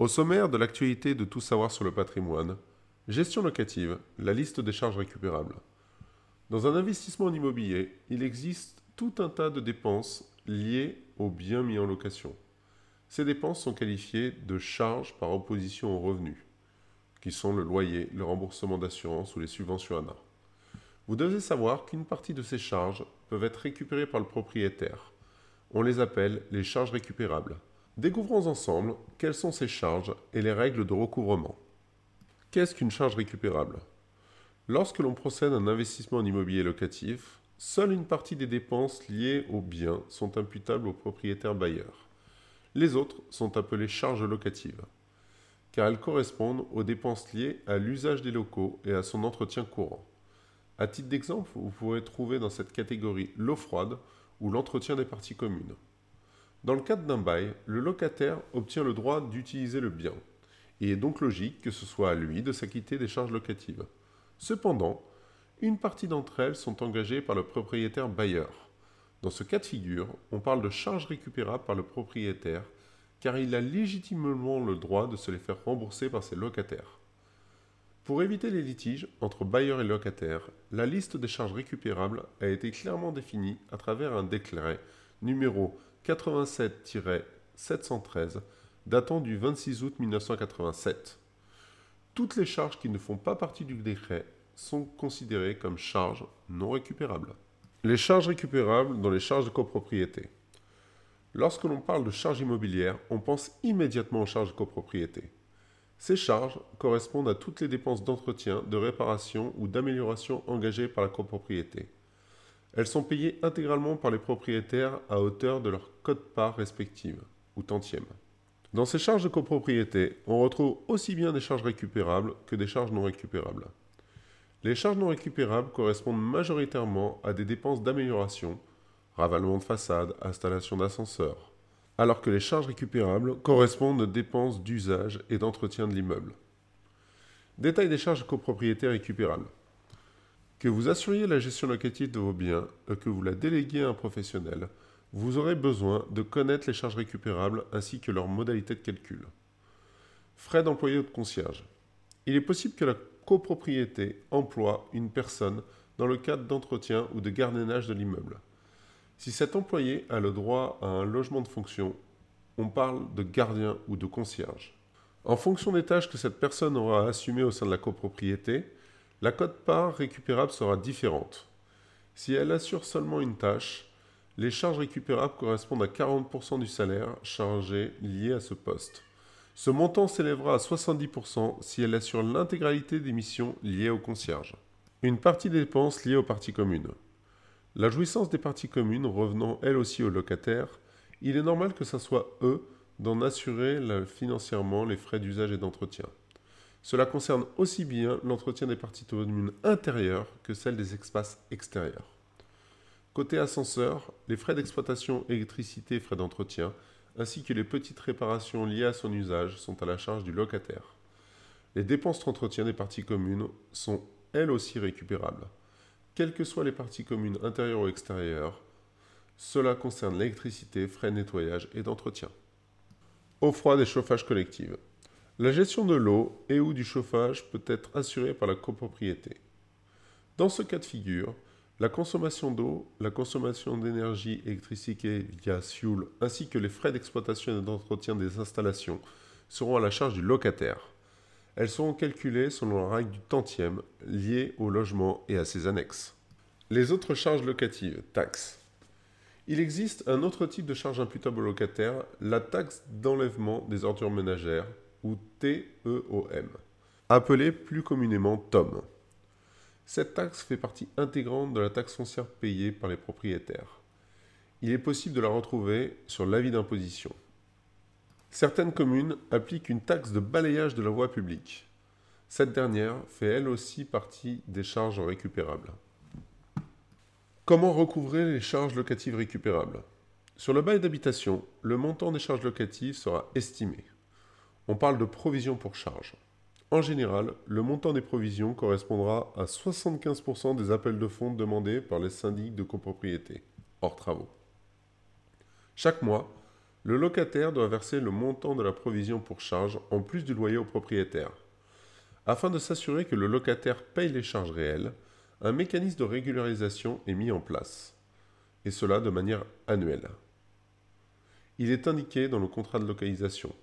Au sommaire de l'actualité de tout savoir sur le patrimoine, gestion locative, la liste des charges récupérables. Dans un investissement en immobilier, il existe tout un tas de dépenses liées aux biens mis en location. Ces dépenses sont qualifiées de charges par opposition aux revenus, qui sont le loyer, le remboursement d'assurance ou les subventions ANA. Vous devez savoir qu'une partie de ces charges peuvent être récupérées par le propriétaire. On les appelle les charges récupérables. Découvrons ensemble quelles sont ces charges et les règles de recouvrement. Qu'est-ce qu'une charge récupérable? Lorsque l'on procède à un investissement en immobilier locatif, seule une partie des dépenses liées aux biens sont imputables au propriétaire bailleur. Les autres sont appelées charges locatives, car elles correspondent aux dépenses liées à l'usage des locaux et à son entretien courant. À titre d'exemple, vous pourrez trouver dans cette catégorie l'eau froide ou l'entretien des parties communes. Dans le cadre d'un bail, le locataire obtient le droit d'utiliser le bien. Il est donc logique que ce soit à lui de s'acquitter des charges locatives. Cependant, une partie d'entre elles sont engagées par le propriétaire bailleur. Dans ce cas de figure, on parle de charges récupérables par le propriétaire car il a légitimement le droit de se les faire rembourser par ses locataires. Pour éviter les litiges entre bailleur et locataire, la liste des charges récupérables a été clairement définie à travers un décret numéro 87-713 datant du 26 août 1987. Toutes les charges qui ne font pas partie du décret sont considérées comme charges non récupérables. Les charges récupérables dans les charges de copropriété. Lorsque l'on parle de charges immobilières, on pense immédiatement aux charges de copropriété. Ces charges correspondent à toutes les dépenses d'entretien, de réparation ou d'amélioration engagées par la copropriété. Elles sont payées intégralement par les propriétaires à hauteur de leur cote-part respective, ou tantième. Dans ces charges de copropriété, on retrouve aussi bien des charges récupérables que des charges non récupérables. Les charges non récupérables correspondent majoritairement à des dépenses d'amélioration, ravalement de façade, installation d'ascenseurs, alors que les charges récupérables correspondent aux dépenses d'usage et d'entretien de l'immeuble. Détail des charges copropriété récupérables. Que vous assuriez la gestion locative de vos biens et que vous la déléguiez à un professionnel, vous aurez besoin de connaître les charges récupérables ainsi que leurs modalités de calcul. Frais d'employé ou de concierge. Il est possible que la copropriété emploie une personne dans le cadre d'entretien ou de gardiennage de l'immeuble. Si cet employé a le droit à un logement de fonction, on parle de gardien ou de concierge. En fonction des tâches que cette personne aura à assumer au sein de la copropriété, la cote-part récupérable sera différente. Si elle assure seulement une tâche, les charges récupérables correspondent à 40% du salaire chargé lié à ce poste. Ce montant s'élèvera à 70% si elle assure l'intégralité des missions liées au concierge. Une partie des dépenses liées aux parties communes. La jouissance des parties communes revenant elle aussi aux locataires, il est normal que ce soit eux d'en assurer financièrement les frais d'usage et d'entretien. Cela concerne aussi bien l'entretien des parties communes intérieures que celles des espaces extérieurs. Côté ascenseur, les frais d'exploitation, électricité frais d'entretien, ainsi que les petites réparations liées à son usage, sont à la charge du locataire. Les dépenses d'entretien des parties communes sont elles aussi récupérables. Quelles que soient les parties communes intérieures ou extérieures, cela concerne l'électricité, frais de nettoyage et d'entretien. Eau froide et chauffage collectif. La gestion de l'eau et ou du chauffage peut être assurée par la copropriété. Dans ce cas de figure, la consommation d'eau, la consommation d'énergie électrique via fuel, ainsi que les frais d'exploitation et d'entretien des installations seront à la charge du locataire. Elles seront calculées selon la règle du tantième liée au logement et à ses annexes. Les autres charges locatives, taxes. Il existe un autre type de charge imputable au locataire, la taxe d'enlèvement des ordures ménagères, ou TEOM, appelée plus communément TOM. Cette taxe fait partie intégrante de la taxe foncière payée par les propriétaires. Il est possible de la retrouver sur l'avis d'imposition. Certaines communes appliquent une taxe de balayage de la voie publique. Cette dernière fait elle aussi partie des charges récupérables. Comment recouvrer les charges locatives récupérables? Sur le bail d'habitation, le montant des charges locatives sera estimé. On parle de provision pour charge. En général, le montant des provisions correspondra à 75% des appels de fonds demandés par les syndics de copropriété, hors travaux. Chaque mois, Le locataire doit verser le montant de la provision pour charge en plus du loyer au propriétaire. Afin de s'assurer que le locataire paye les charges réelles, un mécanisme de régularisation est mis en place, et cela de manière annuelle. Il est indiqué dans le contrat de localisation.